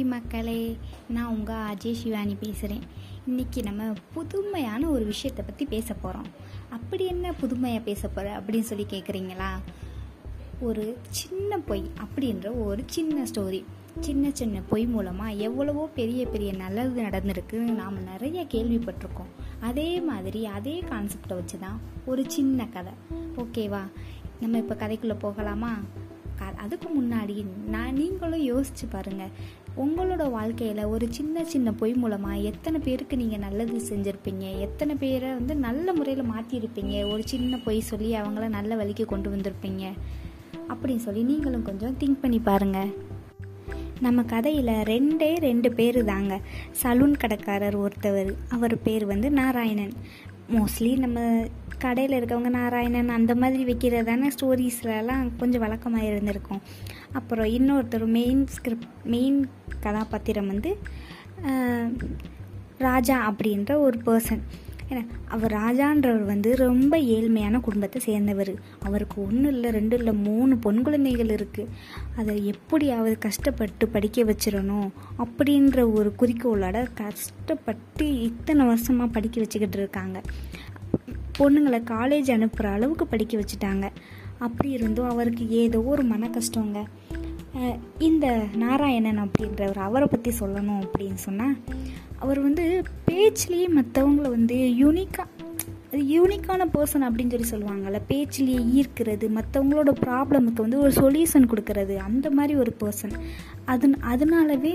Hi மக்களே நான் உங்கள் அஜய் சிவானி பேசுகிறேன் இன்றைக்கி நம்ம புதுமையான ஒரு விஷயத்தை பற்றி பேச போகிறோம் அப்படி என்ன புதுமையாக பேச போகிற அப்படின்னு சொல்லி கேட்குறீங்களா ஒரு சின்ன பொய் அப்படின்ற ஒரு சின்ன ஸ்டோரி சின்ன சின்ன பொய் மூலமாக எவ்வளவோ பெரிய பெரிய நல்லது நடந்திருக்குன்னு நாம் நிறைய கேள்விப்பட்டிருக்கோம். அதே மாதிரி அதே கான்செப்டை வச்சு தான் ஒரு சின்ன கதை. ஓகேவா நம்ம இப்போ கதைக்குள்ளே போகலாமா? க- அதுக்கு முன்னாடி நான் நீங்களும் யோசிச்சு பாருங்க. உங்களோட வாழ்க்கையில் ஒரு சின்ன சின்ன பொய் மூலமாக எத்தனை பேருக்கு நீங்கள் நல்லது செஞ்சுருப்பீங்க? எத்தனை பேரை வந்து நல்ல முறையில் மாற்றிருப்பீங்க ஒரு சின்ன பொய் சொல்லி அவங்கள நல்ல வழிக்கு கொண்டு வந்திருப்பீங்க. அப்படின்னு சொல்லி நீங்களும் கொஞ்சம் திங்க் பண்ணி பாருங்கள் நம்ம கதையில் ரெண்டே ரெண்டு பேர் தாங்க. சலூன் கடைக்காரர் ஒருத்தவர். அவர் பேர் வந்து நாராயணன். மோஸ்ட்லி நம்ம கடையில் இருக்கவங்க நாராயணன் அந்த மாதிரி வைக்கிறதான ஸ்டோரிஸ்லலாம் கொஞ்சம் வழக்கமாக இருந்திருக்கும். அப்புறம் இன்னொருத்தர் மெயின் ஸ்கிரிப்ட் மெயின் கதாபாத்திரம் வந்து ராஜா அப்படின்ற ஒரு பர்சன் ஏன்னா அவர் ராஜான்றவர் வந்து ரொம்ப ஏழ்மையான குடும்பத்தை சேர்ந்தவர். அவருக்கு ஒன்று இல்லை ரெண்டு இல்லை மூணு பொன் குழந்தைகள் இருக்குது அதை எப்படியாவது கஷ்டப்பட்டு படிக்க வச்சிடணும் அப்படின்ற ஒரு குறிக்கோளோட கஷ்டப்பட்டு இத்தனை வருஷமாக படிக்க வச்சுக்கிட்டு இருக்காங்க. பொண்ணுங்களை காலேஜ் அனுப்புகிற அளவுக்கு படிக்க வச்சுட்டாங்க. அப்படி இருந்தும் அவருக்கு ஏதோ ஒரு மன கஷ்டங்க. இந்த நாராயணன் அப்படின்றவர் அவரை பற்றி சொல்லணும் அப்படின்னு சொன்னால் அவர் வந்து பேச்சிலேயே மற்றவங்கள வந்து யூனிக்காக யூனிக்கான பர்சன் அப்படின்னு சொல்லி சொல்லுவாங்கள்ல பேச்சிலேயே ஈர்க்கிறது மற்றவங்களோட ப்ராப்ளமுக்கு வந்து ஒரு சொல்யூஷன் கொடுக்கறது அந்த மாதிரி ஒரு பர்சன் அது அதனாலவே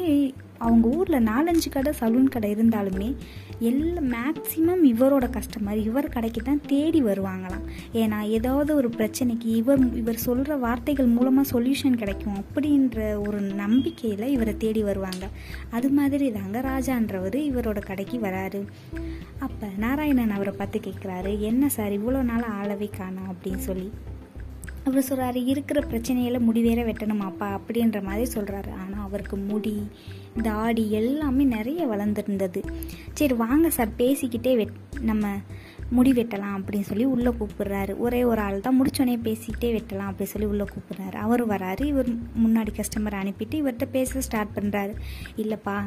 அவங்க ஊரில் நாலஞ்சு கடை சலூன் கடை இருந்தாலுமே எல்லா மேக்ஸிமம் இவரோட கஸ்டமர் இவர் கடைக்கு தான் தேடி வருவாங்களாம். ஏன்னா ஏதாவது ஒரு பிரச்சனைக்கு இவர் இவர் சொல்கிற வார்த்தைகள் மூலமாக சொல்யூஷன் கிடைக்கும் அப்படின்ற ஒரு நம்பிக்கையில் இவரை தேடி வருவாங்க. அது மாதிரி தாங்க ராஜான்றவர் இவரோட கடைக்கு வராரு. அப்போ நாராயணன் அவரை பார்த்து கேட்குறாரு என்ன சார் இவ்வளோ நாள் ஆளவே காணோம்? அப்படின்னு சொல்லி. அவர் சொல்கிறாரு இருக்கிற பிரச்சனையில முடி வேற வெட்டணுமாப்பா அப்படின்ற மாதிரி சொல்கிறாரு ஆனால் அவருக்கு முடி தாடி எல்லாமே நிறைய வளர்ந்துருந்தது. சரி வாங்க சார் பேசிக்கிட்டே வெட் நம்ம முடி வெட்டலாம் அப்படின்னு சொல்லி உள்ளே கூப்பிடுறாரு. ஒரே ஒரு ஆள் தான் முடிச்சோடனே பேசிக்கிட்டே வெட்டலாம் அப்படின்னு சொல்லி உள்ளே கூப்பிடுறாரு. அவர் வராரு இவர் முன்னாடி கஸ்டமர் அனுப்பிட்டு இவர்கிட்ட பேச ஸ்டார்ட் பண்ணுறாரு இல்லைப்பா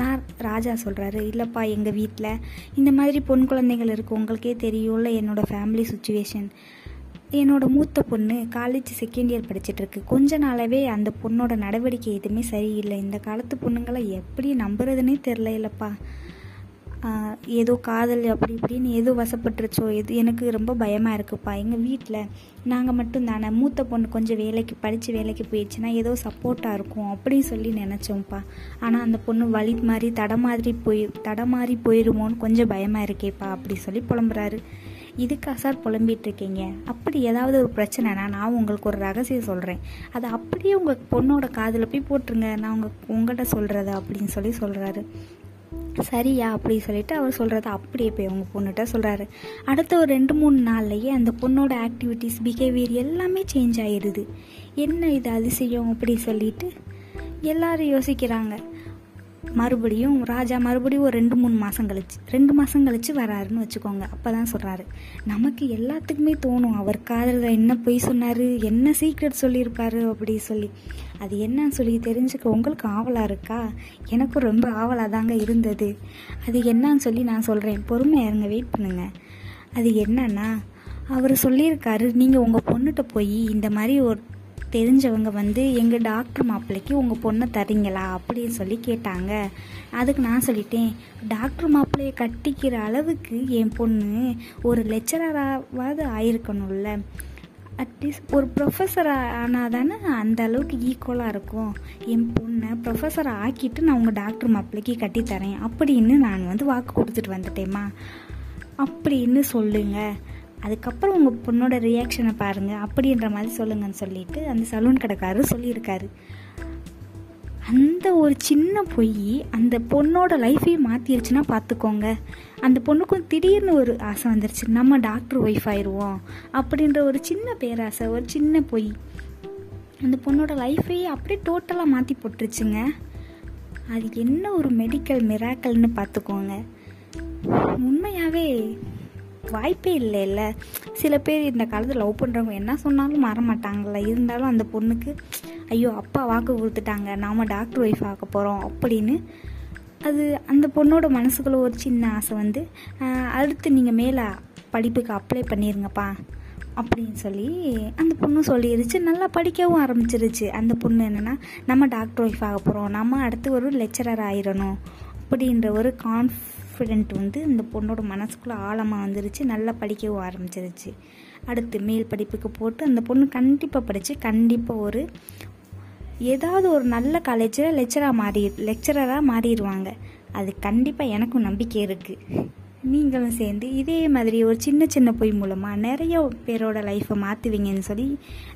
நான் ராஜா சொல்கிறாரு இல்லைப்பா எங்கள் வீட்டில் இந்த மாதிரி பொன் குழந்தைகள் இருக்குது உங்களுக்கே தெரியும்ல என்னோட ஃபேமிலி சுச்சுவேஷன். என்னோட மூத்த பொண்ணு காலேஜ் செகண்ட் இயர் படிச்சிட்டு கொஞ்ச நாளாவே அந்த பொண்ணோட நடவடிக்கை எதுவுமே சரியில்லை. இந்த காலத்து பொண்ணுங்களை எப்படி நம்புறதுனே தெரில இல்லைப்பா ஏதோ காதல் அப்படி இப்படின்னு ஏதோ வசப்பட்டுருச்சோ எது எனக்கு ரொம்ப பயமாக இருக்குப்பா. எங்கள் வீட்டில் நாங்கள் மட்டும் தானே மூத்த பொண்ணு கொஞ்சம் வேலைக்கு படித்து வேலைக்கு போயிடுச்சுன்னா ஏதோ சப்போர்ட்டாக இருக்கும் அப்படின்னு சொல்லி நினச்சோம்ப்பா. ஆனால் அந்த பொண்ணு வழி மாதிரி தடமாதிரி போய் தடமாறி போயிடுமோன்னு கொஞ்சம் பயமாக இருக்கேப்பா. அப்படி சொல்லி புலம்புறாரு. இதுக்கா சார் புலம்பிகிட்ருக்கீங்க அப்படி ஏதாவது ஒரு பிரச்சனைனா நான் உங்களுக்கு ஒரு ரகசியம் சொல்கிறேன் அதை அப்படியே உங்கள் பொண்ணோட காதில் போய் போட்டுருங்க. நான் உங்கள் உங்கள்கிட்ட சொல்கிறத அப்படின்னு சொல்லி சொல்கிறாரு சரியா? அப்படி சொல்லிட்டு அவர் சொல்கிறத அப்படியே போய் அவங்க பொண்ணுகிட்ட சொல்கிறாரு அடுத்த ஒரு ரெண்டு மூணு நாள்லையே அந்த பொண்ணோட ஆக்டிவிட்டீஸ் பிஹேவியர் எல்லாமே சேஞ்ச் ஆயிடுது என்ன இது அதிசயம் அப்படி சொல்லிட்டு எல்லாரும் யோசிக்கிறாங்க. மறுபடியும் ராஜா மறுபடியும் ஒரு ரெண்டு மூணு மாதம் கழிச்சு ரெண்டு மாதம் கழிச்சு வராருன்னு வச்சுக்கோங்க. அப்போ தான் சொல்கிறாரு நமக்கு எல்லாத்துக்குமே தோணும். அவர் காதலில் என்ன பொய் சொன்னார் என்ன சீக்ரெட் சொல்லியிருப்பாரு அப்படி சொல்லி. அது என்னன்னு சொல்லி தெரிஞ்சுக்க உங்களுக்கு ஆவலாக இருக்கா? எனக்கும் ரொம்ப ஆவலாக தாங்க இருந்தது. அது என்னன்னு சொல்லி நான் சொல்கிறேன் பொறுமையாக இருங்க வெயிட் பண்ணுங்க. அது என்னன்னா அவர் சொல்லியிருக்காரு நீங்கள் உங்கள் பொண்ணுகிட்ட போய் இந்த மாதிரி ஒரு தெரிஞ்சவங்க வந்து எங்கள் டாக்டர் மாப்பிள்ளைக்கு உங்கள் பொண்ணை தரீங்களா? அப்படின்னு சொல்லி கேட்டாங்க. அதுக்கு நான் சொல்லிட்டேன் டாக்டர் மாப்பிள்ளையை கட்டிக்கிற அளவுக்கு என் பொண்ணு ஒரு லெக்சரராவது ஆயிருக்கணும்ல. அட்லீஸ்ட் ஒரு ப்ரொஃபஸர் ஆனால் தானே அந்த அளவுக்கு ஈக்குவலாக இருக்கும். என் பொண்ணை ப்ரொஃபஸரை ஆக்கிட்டு நான் உங்கள் டாக்டர் மாப்பிள்ளைக்கு கட்டித்தரேன். அப்படின்னு நான் வந்து வாக்கு கொடுத்துட்டு வந்துட்டேம்மா. அப்படின்னு சொல்லுங்கள் அதுக்கப்புறம் உங்கள் பொண்ணோட ரியாக்ஷனை பாருங்கள் அப்படின்ற மாதிரி சொல்லுங்கன்னு சொல்லிட்டு அந்த சலூன் கடைக்காரர் சொல்லியிருக்காரு. அந்த ஒரு சின்ன பொய் அந்த பொண்ணோட லைஃபையே மாற்றிருச்சுன்னா பார்த்துக்கோங்க அந்த பொண்ணுக்கும் திடீர்னு ஒரு ஆசை வந்துருச்சு. நம்ம டாக்டர் ஒய்ஃப் ஆயிடுவோம் அப்படின்ற ஒரு சின்ன பேராசை ஒரு சின்ன பொய். அந்த பொண்ணோட லைஃபையே அப்படியே டோட்டலாக மாற்றி போட்டுருச்சுங்க. அது என்ன ஒரு மெடிக்கல் மிராக்கல்னு பார்த்துக்கோங்க உண்மையாகவே வாய்ப்பே இல்லை இல்லை சில பேர் இந்த காலத்தில் லவ் பண்ணுறவங்க என்ன சொன்னாலும் மாற மாட்டாங்கல்ல இருந்தாலும் அந்த பொண்ணுக்கு ஐயோ அப்பா வாக்கு கொடுத்துட்டாங்க. நாம் டாக்டர் ஒய்ஃப் ஆக போகிறோம் அப்படின்னு அது அந்த பொண்ணோட மனசுக்குள்ள ஒரு சின்ன ஆசை வந்து அடுத்து நீங்கள் மேலே படிப்புக்கு அப்ளை பண்ணிடுங்கப்பா அப்படின்னு சொல்லி அந்த பொண்ணு சொல்லிடுச்சு நல்லா படிக்கவும் ஆரம்பிச்சிருச்சு. அந்த பொண்ணு என்னென்னா நம்ம டாக்டர் ஒய்ஃப் ஆக போகிறோம் நம்ம அடுத்து ஒரு லெக்சரர் ஆயிடணும் அப்படின்ற ஒரு கான்ஃபிடென்ட் வந்து இந்த பொண்ணோட மனசுக்குள்ளே ஆழமாக வந்துருச்சு. நல்லா படிக்கவும் ஆரம்பிச்சிருச்சு. அடுத்து மேல் படிப்புக்கு போட்டு அந்த பொண்ணு கண்டிப்பாக படித்து கண்டிப்பாக ஒரு ஏதாவது ஒரு நல்ல காலேஜில் லெக்சராக மாறி லெக்சரராக மாறிடுவாங்க. அது கண்டிப்பாக எனக்கும் நம்பிக்கை இருக்குது நீங்களும் சேர்ந்து இதே மாதிரி ஒரு சின்ன சின்ன பொய் மூலமாக நிறைய பேரோட லைஃப்பை மாற்றுவீங்கன்னு சொல்லி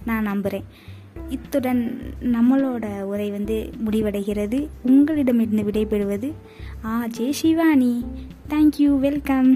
நான் நம்புகிறேன் இத்துடன் நம்மளோட உரை வந்து முடிவடைகிறது. உங்களிடமிருந்து விடைபெறுவது R J Shivani. Thank you welcome